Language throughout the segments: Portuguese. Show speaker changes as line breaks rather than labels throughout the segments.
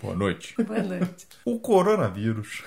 Boa noite.
Boa noite.
O coronavírus.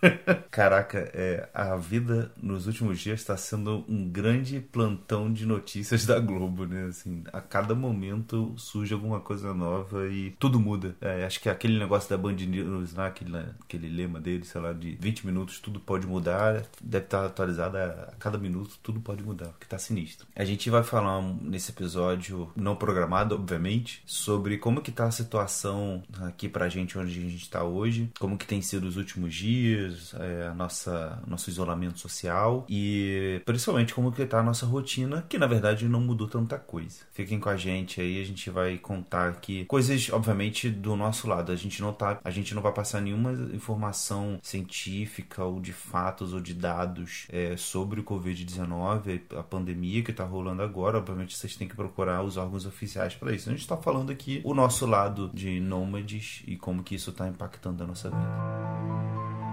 Caraca, é, a vida nos últimos dias está sendo um grande plantão de notícias da Globo, né? Assim, a cada momento surge alguma coisa nova e tudo muda. É, acho que aquele negócio da Band News lá, aquele, aquele lema dele, sei lá, de 20 minutos, tudo pode mudar. Deve estar atualizado a, a cada minuto, tudo pode mudar, que tá sinistro. A gente vai falar nesse episódio, não programado, obviamente, sobre como que tá a situação aqui pra gente onde a gente está hoje, como que tem sido os últimos dias, é, a nossa nosso isolamento social e principalmente como que tá a nossa rotina, que na verdade não mudou tanta coisa. Fiquem com a gente aí, a gente vai contar aqui coisas, obviamente, do nosso lado. A gente não tá, a gente não vai passar nenhuma informação científica ou de fatos ou de dados é, sobre o Covid-19, a pandemia que tá rolando agora. Obviamente, vocês têm que procurar os órgãos oficiais para isso. A gente está falando aqui o nosso lado de nômades e como que isso está impactando a nossa vida.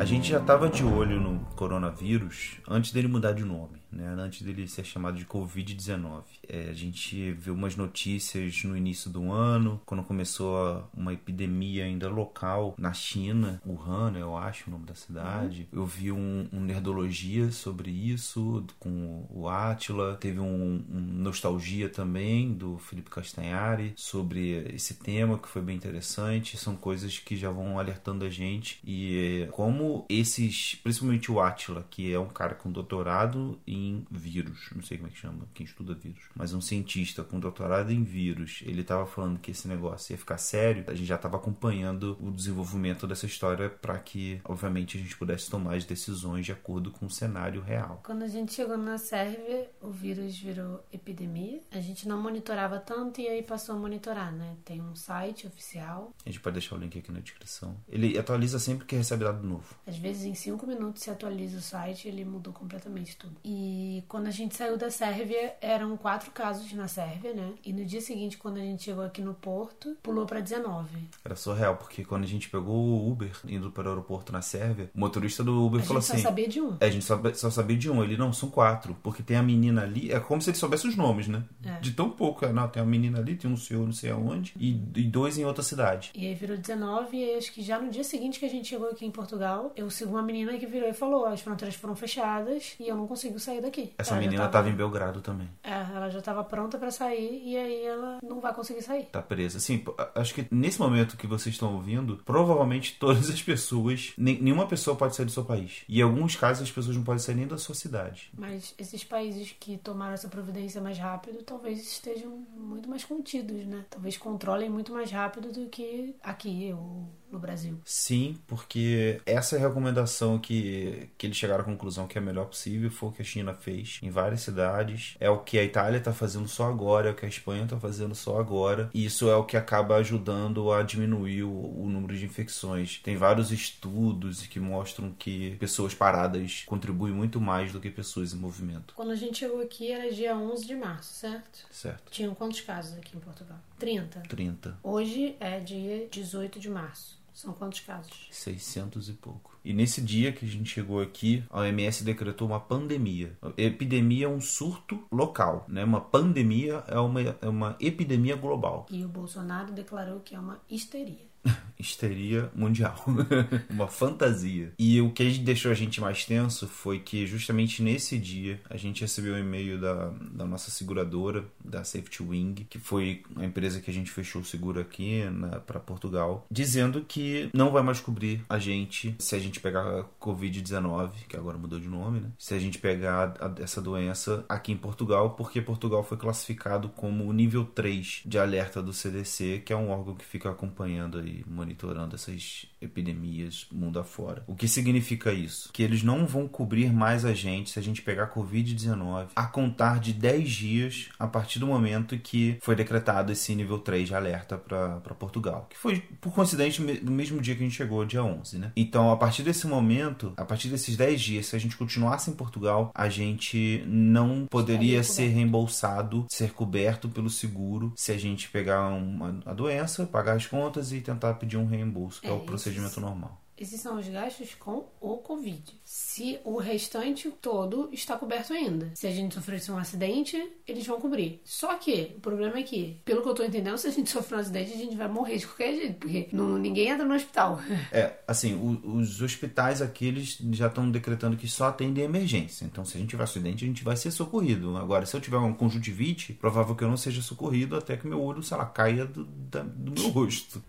A gente já estava de olho no coronavírus antes dele mudar de nome né, antes dele ser chamado de Covid-19. É, a gente viu umas notícias no início do ano, quando começou uma epidemia ainda local na China, Wuhan, né, eu acho o nome da cidade. Eu vi um, um Nerdologia sobre isso, com o Átila. Teve um, um, Nostalgia também, do Felipe Castanhari, sobre esse tema, que foi bem interessante. São coisas que já vão alertando a gente. E é, como esses, principalmente o Átila, que é um cara com doutorado em em vírus, não sei como é que chama, quem estuda vírus, mas um cientista com doutorado em vírus, ele estava falando que esse negócio ia ficar sério, a gente já estava acompanhando o desenvolvimento dessa história para que, obviamente, a gente pudesse tomar as decisões de acordo com o cenário real.
Quando a gente chegou na Sérvia, o vírus virou epidemia. A gente não monitorava tanto e aí passou a monitorar, né? Tem um site oficial.
A gente pode deixar o link aqui na descrição. Ele atualiza sempre que recebe dado novo.
Às vezes, em cinco minutos, se atualiza o site, ele mudou completamente tudo. E e quando a gente saiu da Sérvia, eram quatro casos na Sérvia, né? E no dia seguinte, quando a gente chegou aqui no Porto, pulou para 19.
Era surreal, porque quando a gente pegou o Uber indo para o aeroporto na Sérvia, o motorista do Uber
a
falou assim:
só sabia de um.
É, a gente só, só sabia de um. Ele, não, são quatro. Porque tem a menina ali. É como se ele soubesse os nomes, né? É. De tão pouco. Não, tem a menina ali, tem um senhor não sei aonde, e, e dois em outra cidade.
E aí virou 19, e acho que já no dia seguinte que a gente chegou aqui em Portugal, eu sigo uma menina que virou e falou: as fronteiras foram fechadas e eu não consigo sair sair daqui.
Essa ela menina estava em Belgrado também.
É, ela já estava pronta para sair e aí ela não vai conseguir sair.
Tá presa. Sim, acho que nesse momento que vocês estão ouvindo, provavelmente todas as pessoas, nenhuma pessoa pode sair do seu país. E em alguns casos as pessoas não podem sair nem da sua cidade.
Mas esses países que tomaram essa providência mais rápido, talvez estejam muito mais contidos, né? Talvez controlem muito mais rápido do que aqui ou no Brasil.
Sim, porque essa é recomendação que, que eles chegaram à conclusão que é a melhor possível foi o que a China fez em várias cidades. É o que a Itália está fazendo só agora, é o que a Espanha está fazendo só agora. E isso é o que acaba ajudando a diminuir o, o número de infecções. Tem vários estudos que mostram que pessoas paradas contribuem muito mais do que pessoas em movimento.
Quando a gente chegou aqui era dia 11 de março, certo?
Certo.
Tinham quantos casos aqui em Portugal? 30.
30.
Hoje é dia 18 de março. São quantos casos?
600 e pouco. E nesse dia que a gente chegou aqui, a OMS decretou uma pandemia. Epidemia é um surto local, né? Uma pandemia é uma, é uma epidemia global.
E o Bolsonaro declarou que é uma histeria.
Histeria mundial. uma fantasia. E o que deixou a gente mais tenso foi que justamente nesse dia a gente recebeu um e-mail da, da nossa seguradora, da Safety Wing, que foi a empresa que a gente fechou o seguro aqui para Portugal, dizendo que não vai mais cobrir a gente se a gente pegar Covid-19, que agora mudou de nome, né? Se a gente pegar a, essa doença aqui em Portugal, porque Portugal foi classificado como o nível 3 de alerta do CDC, que é um órgão que fica acompanhando aí, monitorando essas epidemias mundo afora. O que significa isso? Que eles não vão cobrir mais a gente se a gente pegar Covid-19 a contar de 10 dias a partir do momento que foi decretado esse nível 3 de alerta para Portugal. Que foi, por coincidência, no mesmo dia que a gente chegou, dia 11, né? Então, a partir desse momento, a partir desses 10 dias, se a gente continuasse em Portugal, a gente não poderia ser reembolsado, ser coberto pelo seguro se a gente pegar uma, a doença, pagar as contas e tentar pedir um reembolso, que é, é o procedimento normal.
Esses são os gastos com o Covid. Se o restante todo está coberto ainda. Se a gente sofresse um acidente, eles vão cobrir. Só que o problema é que, pelo que eu tô entendendo, se a gente sofrer um acidente, a gente vai morrer de qualquer jeito, porque não, ninguém entra no hospital.
É, assim, o, os hospitais aqui eles já estão decretando que só atendem emergência. Então, se a gente tiver acidente, a gente vai ser socorrido. Agora, se eu tiver um conjuntivite, provável que eu não seja socorrido até que meu olho, sei lá, caia do, da, do meu rosto.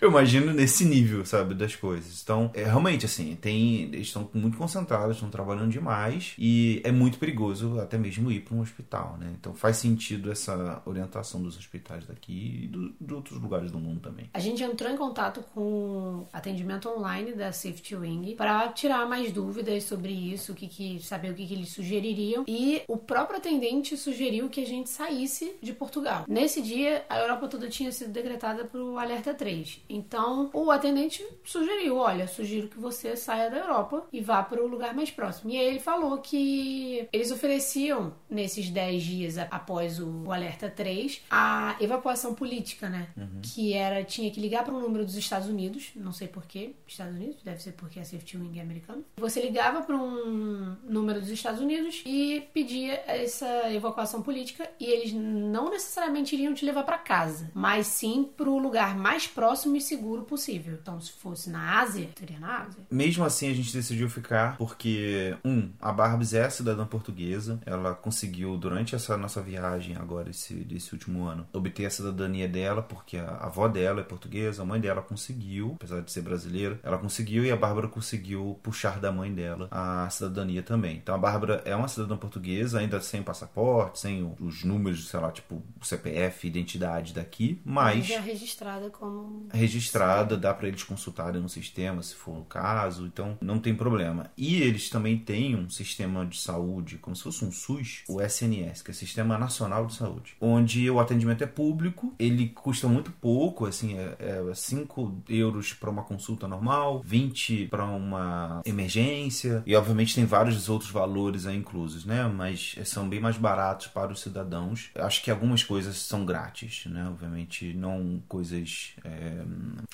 eu imagino nesse nível, sabe, das coisas. Então, é, realmente, assim, tem, eles estão muito concentrados, estão trabalhando demais e é muito perigoso até mesmo ir para um hospital, né? Então, faz sentido essa orientação dos hospitais daqui e do, de outros lugares do mundo também.
A gente entrou em contato com atendimento online da Safety Wing para tirar mais dúvidas sobre isso, o que, que saber o que, que eles sugeririam e o próprio atendente sugeriu que a gente saísse de Portugal. Nesse dia, a Europa toda tinha sido decretada para o alerta 3. Então, o atendente sugeriu, olha, sugiro que você saia da Europa e vá para o lugar mais próximo. E aí ele falou que eles ofereciam nesses 10 dias após o, o alerta 3 a evacuação política, né? Uhum. Que era tinha que ligar para um número dos Estados Unidos, não sei porquê, Estados Unidos, deve ser porque a Safety Wing é americana. Você ligava para um número dos Estados Unidos e pedia essa evacuação política e eles não necessariamente iriam te levar para casa, mas sim para o lugar mais próximo e seguro possível. Então, se fosse na Ásia, seria na Ásia.
Mesmo assim, a gente decidiu ficar porque, um, a Barbs é cidadã portuguesa. Ela conseguiu, durante essa nossa viagem agora, esse, desse último ano, obter a cidadania dela, porque a avó dela é portuguesa, a mãe dela conseguiu, apesar de ser brasileira, ela conseguiu e a Bárbara conseguiu puxar da mãe dela a cidadania também. Então a Bárbara é uma cidadã portuguesa, ainda sem passaporte, sem os números, sei lá, tipo CPF, identidade daqui, mas.
Já registrada como.
Registrada, dá para eles consultarem no sistema se for o caso, então não tem problema. E eles também têm um sistema de saúde, como se fosse um SUS, o SNS, que é Sistema Nacional de Saúde, onde o atendimento é público, ele custa muito pouco, assim, é 5 é euros para uma consulta normal, 20 para uma emergência, e obviamente tem vários outros valores aí inclusos, né? Mas são bem mais baratos para os cidadãos. Acho que algumas coisas são grátis, né? Obviamente não coisas é,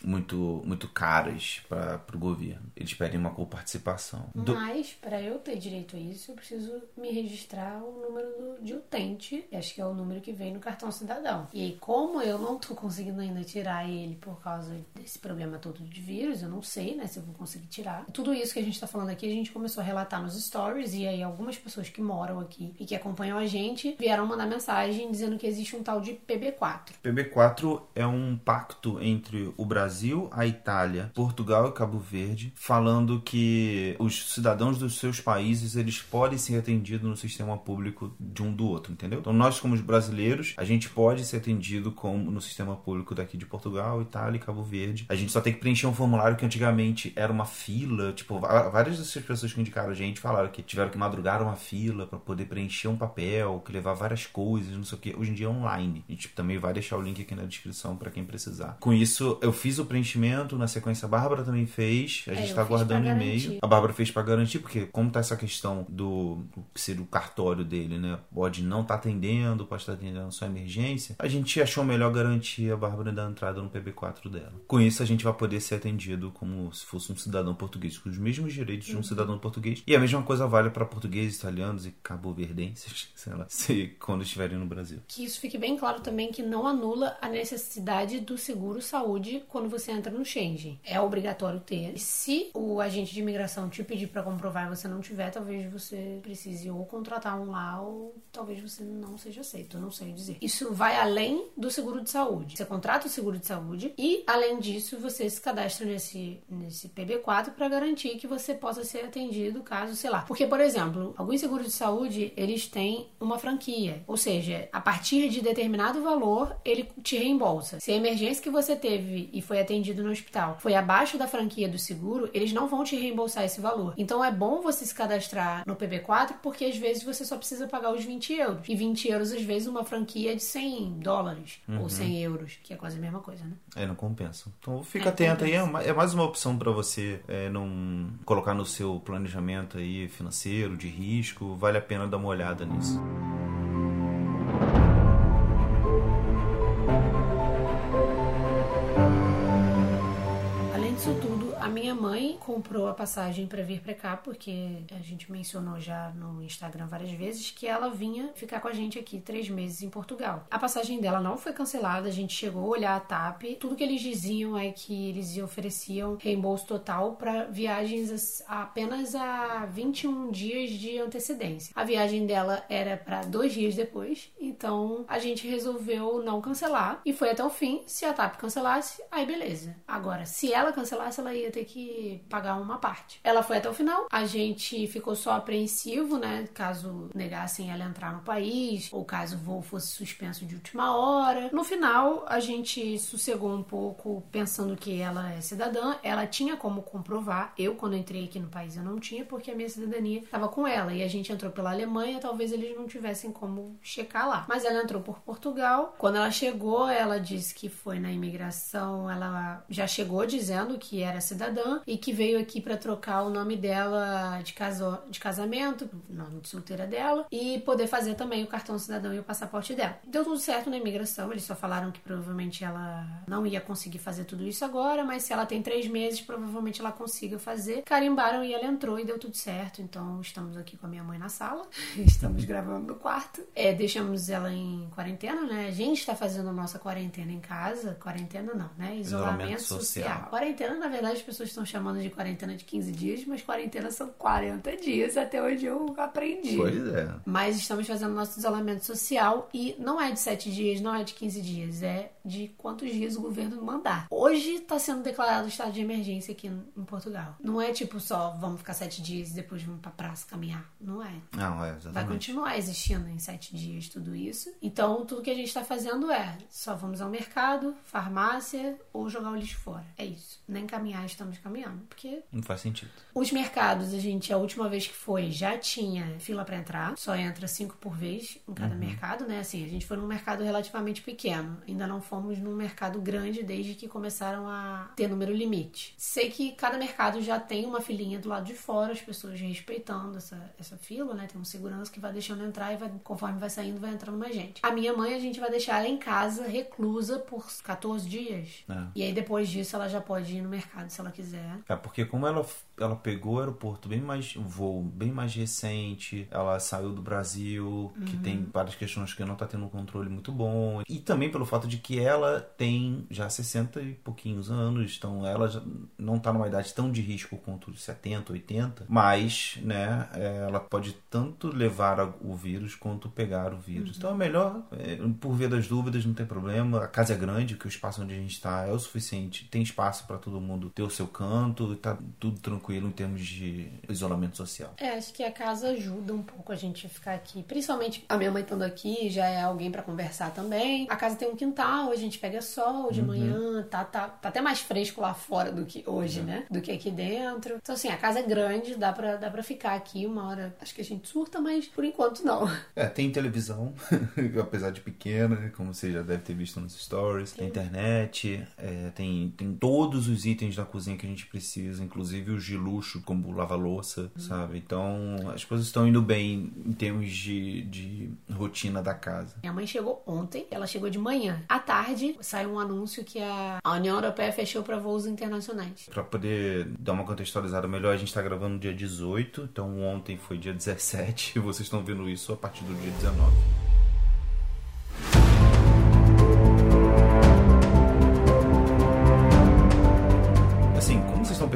muito, muito caras para o governo. Eles pedem uma coparticipação.
Do... Mas, para eu ter direito a isso, eu preciso me registrar o número de utente, acho que é o número que vem no cartão cidadão. E aí, como eu não tô conseguindo ainda tirar ele por causa desse problema todo de vírus, eu não sei, né, se eu vou conseguir tirar. Tudo isso que a gente tá falando aqui, a gente começou a relatar nos stories e aí algumas pessoas que moram aqui e que acompanham a gente vieram mandar mensagem dizendo que existe um tal de PB4.
PB4 é um pacto entre o Brasil, a Itália, Portugal e Cabo Verde, falando que os cidadãos dos seus países eles podem ser atendidos no sistema público de um do outro, entendeu? Então nós como brasileiros, a gente pode ser atendido como no sistema público daqui de Portugal, Itália e Cabo Verde. A gente só tem que preencher um formulário que antigamente era uma fila, tipo, várias dessas pessoas que indicaram a gente falaram que tiveram que madrugar uma fila para poder preencher um papel, que levar várias coisas, não sei o que. Hoje em dia é online. A gente também vai deixar o link aqui na descrição para quem precisar. Com isso, eu fiz o preenchimento, na sequência a Bárbara também fez. A gente é, tá aguardando o e-mail. A Bárbara fez para garantir, porque como tá essa questão do ser o cartório dele, né? Pode não tá atendendo, pode estar tá atendendo só emergência. A gente achou melhor garantir a Bárbara da entrada no PB4 dela. Com isso, a gente vai poder ser atendido como se fosse um cidadão português, com os mesmos direitos de um uhum. cidadão português. E a mesma coisa vale para portugueses, italianos e cabo-verdenses, sei lá, se, quando estiverem no Brasil.
Que isso fique bem claro também que não anula a necessidade do seguro saúde quando você entra no Schengen. É obrigatório ter. E se o agente de imigração te pedir para comprovar e você não tiver, talvez você precise ou contratar um lá ou talvez você não seja aceito, não sei dizer. Isso vai além do seguro de saúde. Você contrata o seguro de saúde e, além disso, você se cadastra nesse, nesse PB4 para garantir que você possa ser atendido caso, sei lá. Porque, por exemplo, alguns seguros de saúde, eles têm uma franquia. Ou seja, a partir de determinado valor, ele te reembolsa. Se a emergência que você teve e foi atendido no hospital foi abaixo da franquia do seguro, eles não vão te reembolsar esse valor. Então é bom você se cadastrar no PB4 porque às vezes você só precisa pagar os 20 euros. E 20 euros, às vezes, uma franquia é de 100 dólares uhum. ou 100 euros, que é quase a mesma coisa, né?
É, não compensa. Então fica é, atento aí, é, é mais uma opção para você é, não colocar no seu planejamento aí financeiro, de risco. Vale a pena dar uma olhada nisso.
Além comprou a passagem para vir para cá, porque a gente mencionou já no Instagram várias vezes que ela vinha ficar com a gente aqui três meses em Portugal. A passagem dela não foi cancelada, a gente chegou a olhar a TAP. Tudo que eles diziam é que eles ofereciam reembolso total para viagens apenas a 21 dias de antecedência. A viagem dela era para dois dias depois, então a gente resolveu não cancelar e foi até o fim. Se a TAP cancelasse, aí beleza. Agora, se ela cancelasse, ela ia ter que pagar uma parte. Ela foi até o final, a gente ficou só apreensivo, né? Caso negassem ela entrar no país, ou caso o voo fosse suspenso de última hora. No final, a gente sossegou um pouco pensando que ela é cidadã. Ela tinha como comprovar. Eu, quando entrei aqui no país, eu não tinha, porque a minha cidadania estava com ela. E a gente entrou pela Alemanha, talvez eles não tivessem como checar lá. Mas ela entrou por Portugal. Quando ela chegou, ela disse que foi na imigração. Ela já chegou dizendo que era cidadã e que veio aqui para trocar o nome dela de, caso, de casamento, o nome de solteira dela, e poder fazer também o cartão cidadão e o passaporte dela. Deu tudo certo na imigração, eles só falaram que provavelmente ela não ia conseguir fazer tudo isso agora, mas se ela tem três meses, provavelmente ela consiga fazer. Carimbaram e ela entrou e deu tudo certo. Então estamos aqui com a minha mãe na sala, estamos gravando no quarto. É, deixamos ela em quarentena, né? A gente está fazendo a nossa quarentena em casa. Quarentena não, né? Isolamento, Isolamento social. social. Quarentena, na verdade, as pessoas estão chamando de quarentena de 15 dias, mas quarentena são 40 dias, até onde eu aprendi.
Pois é.
Mas estamos fazendo nosso isolamento social e não é de 7 dias, não é de 15 dias, é de quantos dias o governo mandar. Hoje está sendo declarado estado de emergência aqui em Portugal. Não é tipo só vamos ficar 7 dias e depois vamos pra praça caminhar. Não é.
Não, é exatamente.
Vai continuar existindo em 7 dias tudo isso. Então, tudo que a gente está fazendo é só vamos ao mercado, farmácia ou jogar o lixo fora. É isso. Nem caminhar estamos caminhando, porque...
Não faz sentido.
Os mercados, a gente, a última vez que foi, já tinha fila para entrar. Só entra cinco por vez em cada uhum. mercado, né? Assim, a gente foi num mercado relativamente pequeno. Ainda não fomos num mercado grande desde que começaram a ter número limite. Sei que cada mercado já tem uma filinha do lado de fora, as pessoas respeitando essa, essa fila, né? Tem um segurança que vai deixando entrar e vai, conforme vai saindo, vai entrando mais gente. A minha mãe, a gente vai deixar ela em casa, reclusa, por 14 dias. É. E aí depois disso ela já pode ir no mercado se ela quiser.
É, porque como ela, ela pegou o aeroporto bem mais. um voo bem mais recente, ela saiu do Brasil, uhum. que tem várias questões que não tá tendo um controle muito bom. E também pelo fato de que ela tem já 60 e pouquinhos anos, então ela já não tá numa idade tão de risco quanto 70, 80, mas, né, é, ela pode tanto levar o vírus quanto pegar o vírus. Uhum. Então é melhor, é, por via das dúvidas, não tem problema. A casa é grande, que o espaço onde a gente está é o suficiente, tem espaço para todo mundo ter o seu canto, tá tudo tranquilo em termos de isolamento social.
É, acho que a casa ajuda um pouco a gente ficar aqui, principalmente a minha mãe estando aqui, já é alguém para conversar também. A casa tem um quintal, a gente pega sol de uhum. manhã, tá, tá, tá até mais fresco lá fora do que hoje, uhum. né? Do que aqui dentro. Então, assim, a casa é grande, dá pra, dá pra ficar aqui uma hora. Acho que a gente surta, mas por enquanto não.
É, tem televisão, apesar de pequena, como você já deve ter visto nos stories. Tem internet, é, tem, tem todos os itens da cozinha que a gente precisa, inclusive os de luxo, como lava-louça, sabe? Então, as coisas estão indo bem em termos de, de rotina da casa.
Minha mãe chegou ontem, ela chegou de manhã. À tarde, saiu um anúncio que a, a União Europeia fechou para voos internacionais.
Para poder dar uma contextualizada melhor, a gente está gravando no dia 18, então ontem foi dia 17 e vocês estão vendo isso a partir do dia 19.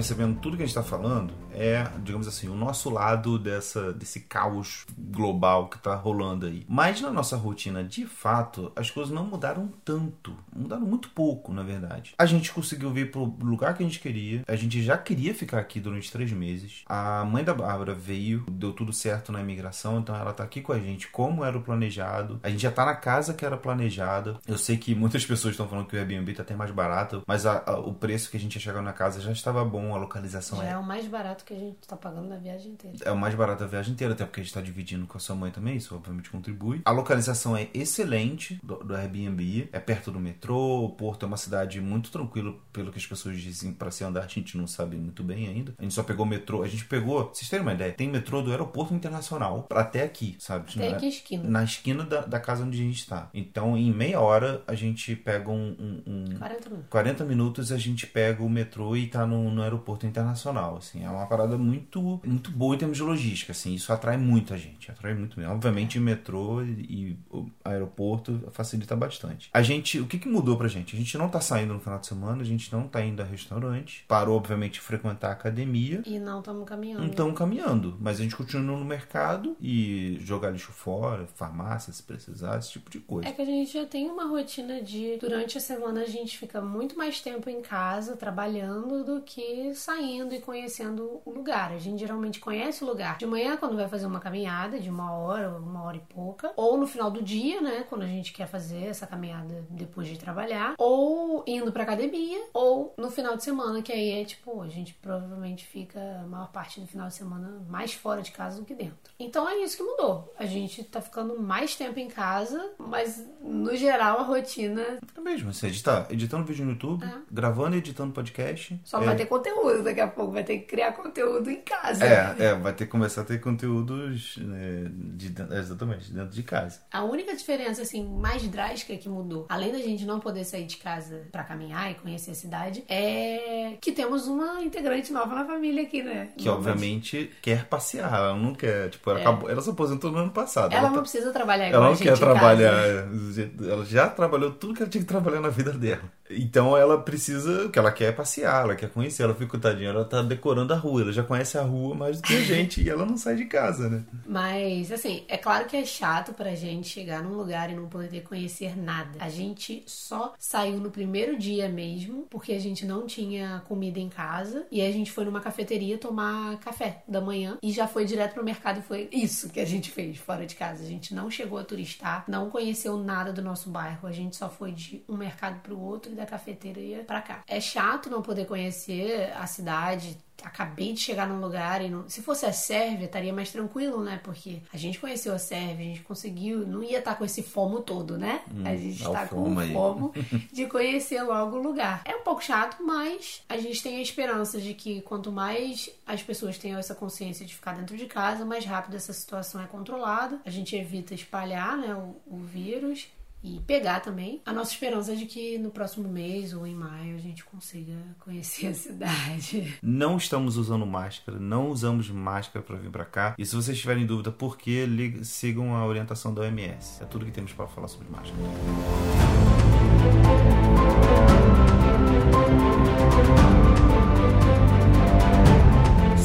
Percebendo tudo que a gente está falando é, digamos assim, o nosso lado dessa, desse caos global que está rolando aí. Mas na nossa rotina, de fato, as coisas não mudaram tanto. Mudaram muito pouco, na verdade. A gente conseguiu vir pro lugar que a gente queria. A gente já queria ficar aqui durante três meses. A mãe da Bárbara veio, deu tudo certo na imigração, então ela tá aqui com a gente como era o planejado. A gente já tá na casa que era planejada. Eu sei que muitas pessoas estão falando que o Airbnb tá até mais barato, mas a, a, o preço que a gente ia chegar na casa já estava bom, a localização
Já é. é o mais barato que a gente tá pagando na viagem inteira.
É o mais barato da viagem inteira, até porque a gente tá dividindo com a sua mãe também, isso obviamente contribui. A localização é excelente do, do Airbnb, é perto do metrô, o Porto é uma cidade muito tranquila, pelo que as pessoas dizem para se andar, a gente não sabe muito bem ainda. A gente só pegou metrô, a gente pegou, vocês terem uma ideia, tem metrô do aeroporto internacional até aqui, sabe?
Até aqui esquina.
Na esquina da, da casa onde a gente tá. Então, em meia hora, a gente pega um. um,
um 40 minutos.
40 minutos a gente pega o metrô e tá no, no aeroporto aeroporto internacional, assim. É uma parada muito, muito boa em termos de logística, assim. Isso atrai muita gente, atrai muito mesmo. Obviamente, o metrô e aeroporto facilita bastante. A gente, o que, que mudou pra gente? A gente não tá saindo no final de semana, a gente não tá indo a restaurante, parou, obviamente, de frequentar a academia.
E não estamos caminhando.
Não estamos caminhando, mas a gente continua no mercado e jogar lixo fora, farmácia, se precisar, esse tipo de coisa.
É que a gente já tem uma rotina de, durante a semana, a gente fica muito mais tempo em casa, trabalhando, do que saindo e conhecendo o lugar. A gente geralmente conhece o lugar de manhã, quando vai fazer uma caminhada de uma hora, uma hora e pouca, ou no final do dia, né, quando a gente quer fazer essa caminhada depois de trabalhar, ou indo pra academia, ou no final de semana, que aí é tipo, a gente provavelmente fica a maior parte do final de semana mais fora de casa do que dentro. Então é isso que mudou. A gente tá ficando mais tempo em casa, mas no geral a rotina.
É mesmo, você editar, editando vídeo no YouTube,
É.
gravando e editando podcast.
Só
é,
vai ter conteúdo daqui a pouco, vai ter que criar conteúdo em casa.
É, é, vai ter que começar a ter conteúdos né, de, dentro- exatamente, dentro de casa.
A única diferença, assim, mais drástica que mudou, além da gente não poder sair de casa pra caminhar e conhecer a cidade, é que temos uma integrante nova na família aqui, né?
Que
Não,
obviamente quer passear, ela não quer, tipo, ela, acabou, ela se aposentou no ano passado.
Ela
tá-
não precisa trabalhar igual
Ela
a
não
gente
quer
casa.
trabalhar. Ela já trabalhou tudo que ela tinha que trabalhar na vida dela. Então ela precisa. O que ela quer é passear, ela quer conhecer. Ela fica, tadinha, ela tá decorando a rua. Ela já conhece a rua mais do que a gente e ela não sai de casa, né?
Mas, assim, é claro que é chato pra gente chegar num lugar e não poder conhecer nada. A gente só saiu no primeiro dia mesmo, porque a gente não tinha comida em casa. E a gente foi numa cafeteria tomar café da manhã e já foi direto pro mercado e foi isso que a gente fez fora de casa. A gente não chegou a turistar, não conheceu nada do nosso bairro. A gente só foi de um mercado pro outro da cafeteria pra cá. É chato não poder conhecer a cidade, acabei de chegar num lugar e não... se fosse a Sérvia estaria mais tranquilo, né? Porque a gente conheceu a Sérvia, a gente conseguiu, não ia estar com esse fomo todo, né? a gente
dá o
tá com
fomo
o fomo de conhecer logo o lugar. É um pouco chato, mas a gente tem a esperança de que quanto mais as pessoas tenham essa consciência de ficar dentro de casa, mais rápido essa situação é controlada. A gente evita espalhar, né, o, o vírus e pegar também. A nossa esperança é de que no próximo mês ou em maio a gente consiga conhecer a cidade.
Não estamos usando máscara, não usamos máscara para vir para cá. E se vocês tiverem dúvida por que, liga- sigam a orientação da OMS. É tudo que temos para falar sobre máscara.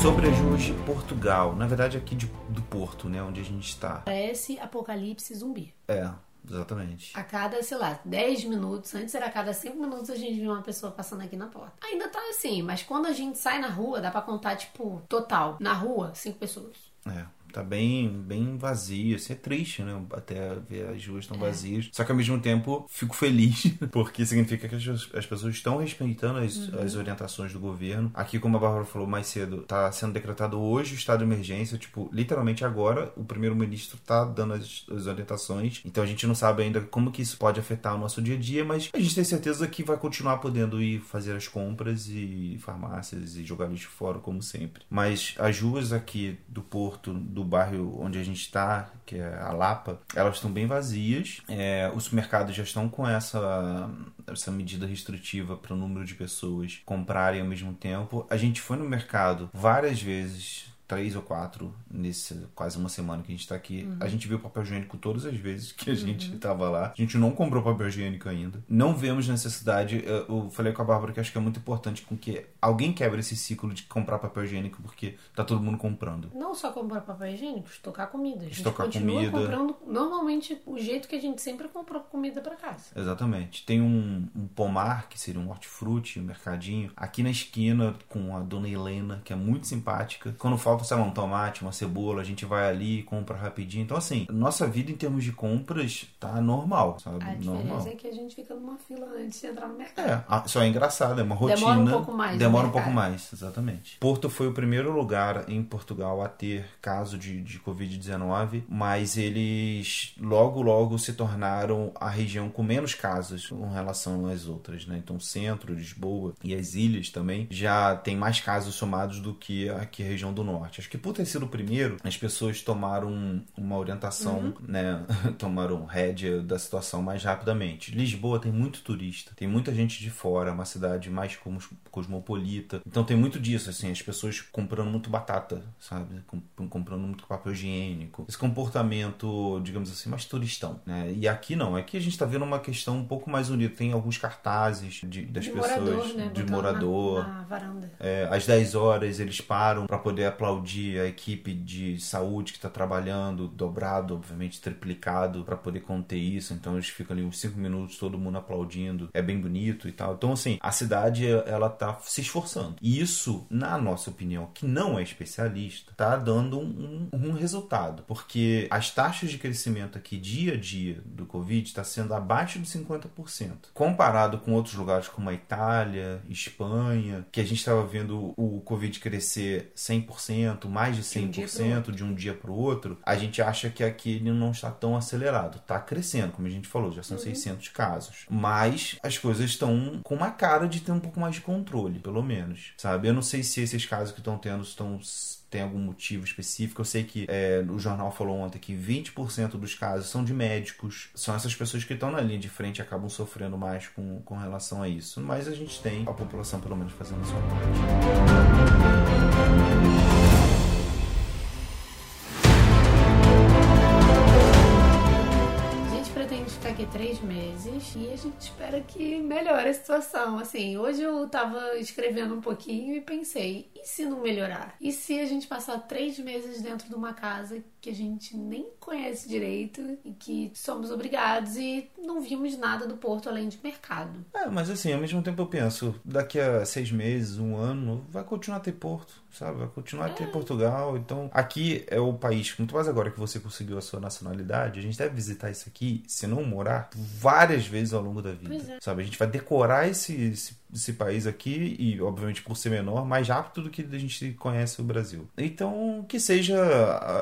Sobre as ruas de Portugal, na verdade aqui de- do Porto, né, onde a gente está.
Parece apocalipse zumbi.
É, exatamente.
A cada, sei lá, 10 minutos, antes era a cada 5 minutos a gente via uma pessoa passando aqui na porta. Ainda tá assim, mas quando a gente sai na rua, dá pra contar, tipo, total. Na rua, 5 pessoas.
É, tá bem, bem vazio. Assim, é triste, né? Até ver as ruas tão vazias. Só que ao mesmo tempo fico feliz, porque significa que as, as pessoas estão respeitando as, as orientações do governo. Aqui, como a Bárbara falou mais cedo, tá sendo decretado hoje o estado de emergência. Tipo, literalmente agora o primeiro-ministro tá dando as, as orientações. Então a gente não sabe ainda como que isso pode afetar o nosso dia a dia, mas a gente tem certeza que vai continuar podendo ir fazer as compras e farmácias e jogar lixo fora, como sempre. Mas as ruas aqui do Porto, do bairro onde a gente está, que é a Lapa, elas estão bem vazias. É, os supermercados já estão com essa, essa medida restritiva para o número de pessoas comprarem ao mesmo tempo. A gente foi no mercado várias vezes três ou quatro nesse quase uma semana que a gente tá aqui. A gente viu papel higiênico todas as vezes que a gente tava lá. A gente não comprou papel higiênico ainda. Não vemos necessidade. Eu falei com a Bárbara que acho que é muito importante com que alguém quebre esse ciclo de comprar papel higiênico porque tá todo mundo comprando.
Não só comprar papel higiênico, estocar comida. A gente
Estocar
continua
comida.
comprando normalmente o jeito que a gente sempre comprou comida pra casa.
Exatamente. Tem um, um pomar, que seria um hortifruti, um mercadinho, aqui na esquina com a dona Helena, que é muito simpática. Quando falta, sei lá, um tomate, uma cebola, a gente vai ali e compra rapidinho. Então, assim, nossa vida em termos de compras tá normal, sabe?
A diferença
normal.
é que a gente fica numa fila antes de entrar no mercado.
É, só é engraçado, é uma rotina.
Demora um pouco mais
Demora um pouco mais, exatamente. Porto foi o primeiro lugar em Portugal a ter caso de, de Covid-19, mas eles logo, logo se tornaram a região com menos casos em relação às outras, né? Então, o centro, Lisboa e as ilhas também já tem mais casos somados do que aqui a região do norte. Norte. Acho que por ter sido o primeiro, as pessoas tomaram uma orientação, uhum. né? tomaram rédea da situação mais rapidamente. Lisboa tem muito turista, tem muita gente de fora, é uma cidade mais cosmopolita. Então tem muito disso, assim, as pessoas comprando muito batata, sabe? Comprando muito papel higiênico. Esse comportamento, digamos assim, mais turistão, né? E aqui não, aqui a gente tá vendo uma questão um pouco mais unida. Tem alguns cartazes de, das de pessoas, morador, né? de morador.
Na, na varanda.
É, às 10 horas eles param para poder aplaudir a equipe de saúde que está trabalhando, dobrado, obviamente triplicado, para poder conter isso. Então eles ficam ali uns 5 minutos, todo mundo aplaudindo. É bem bonito e tal. Então, assim, a cidade ela tá se esforçando. E isso, na nossa opinião, que não é especialista, tá dando um, um, um resultado. Porque as taxas de crescimento aqui dia a dia do Covid está sendo abaixo de 50%. Comparado com outros lugares como a Itália, Espanha, que a gente estava vendo o Covid crescer 100%, mais de 100% de um dia para o outro, a gente acha que aqui ele não está tão acelerado. Está crescendo, como a gente falou, já são uhum. 600 casos. Mas as coisas estão com uma cara de ter um pouco mais de controle, pelo menos, sabe? Eu não sei se esses casos que estão tendo estão tem algum motivo específico. Eu sei que é, o jornal falou ontem que 20% dos casos são de médicos. São essas pessoas que estão na linha de frente e acabam sofrendo mais com, com relação a isso. Mas a gente tem a população, pelo menos, fazendo a sua parte.
Daqui três meses e a gente espera que melhore a situação. Assim, hoje eu tava escrevendo um pouquinho e pensei, e se não melhorar? E se a gente passar três meses dentro de uma casa que a gente nem conhece direito e que somos obrigados e não vimos nada do Porto além de mercado?
É, mas assim, ao mesmo tempo eu penso, daqui a seis meses, um ano, vai continuar a ter Porto sabe? Vai continuar a ter é. Portugal. Então, aqui é o país, muito mais agora que você conseguiu a sua nacionalidade, a gente deve visitar isso aqui, se não morar, várias vezes ao longo da vida. É. Sabe? A gente vai decorar esse, esse desse país aqui e, obviamente, por ser menor, mais rápido do que a gente conhece o Brasil. Então, que seja.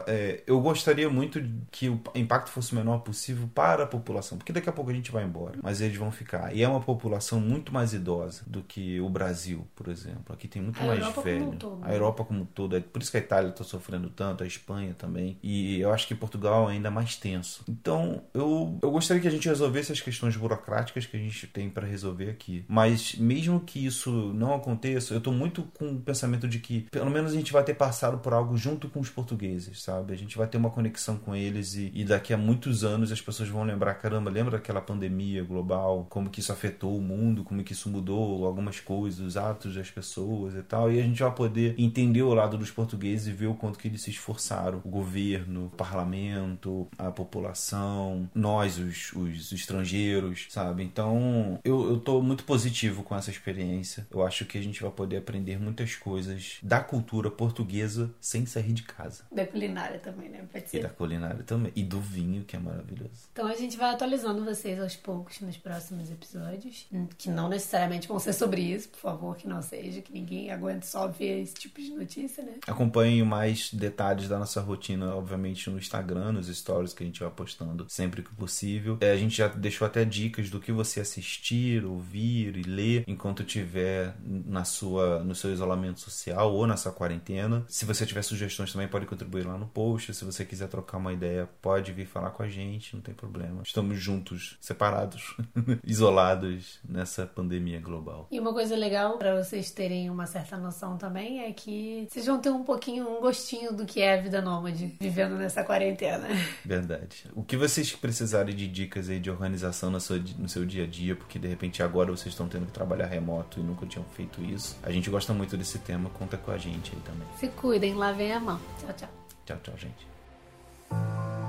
É, eu gostaria muito que o impacto fosse o menor possível para a população, porque daqui a pouco a gente vai embora, mas eles vão ficar. E é uma população muito mais idosa do que o Brasil, por exemplo. Aqui tem muito a mais Europa velho. Como um todo, né? A Europa como um todo. É por isso que a Itália está sofrendo tanto, a Espanha também. E eu acho que Portugal é ainda mais tenso. Então, eu, eu gostaria que a gente resolvesse as questões burocráticas que a gente tem para resolver aqui. Mas mesmo mesmo que isso não aconteça, eu tô muito com o pensamento de que pelo menos a gente vai ter passado por algo junto com os portugueses, sabe? A gente vai ter uma conexão com eles e, e daqui a muitos anos as pessoas vão lembrar, caramba, lembra aquela pandemia global, como que isso afetou o mundo, como que isso mudou algumas coisas, os atos das pessoas e tal, e a gente vai poder entender o lado dos portugueses e ver o quanto que eles se esforçaram, o governo, o parlamento, a população, nós, os, os estrangeiros, sabe? Então, eu, eu tô muito positivo com essa experiência. Eu acho que a gente vai poder aprender muitas coisas da cultura portuguesa sem sair de casa.
Da culinária também, né? Pode ser.
E da culinária também. E do vinho, que é maravilhoso.
Então a gente vai atualizando vocês aos poucos nos próximos episódios. Que não necessariamente vão ser sobre isso, por favor, que não seja, que ninguém aguente só ver esse tipo de notícia, né?
Acompanhe mais detalhes da nossa rotina, obviamente, no Instagram, nos stories que a gente vai postando sempre que possível. É, a gente já deixou até dicas do que você assistir, ouvir e ler enquanto tiver na sua, no seu isolamento social ou na sua quarentena. Se você tiver sugestões também pode contribuir lá no post. Se você quiser trocar uma ideia, pode vir falar com a gente, não tem problema. Estamos juntos, separados, isolados nessa pandemia global.
E uma coisa legal para vocês terem uma certa noção também é que vocês vão ter um pouquinho, um gostinho do que é a vida nômade vivendo nessa quarentena.
Verdade. O que vocês precisarem de dicas aí de organização no seu, no seu dia a dia, porque de repente agora vocês estão tendo que trabalhar lugar remoto e nunca tinham feito isso, a gente gosta muito desse tema. Conta com a gente aí também.
Se cuidem, lavem a mão. Tchau, tchau.
Tchau, tchau, gente.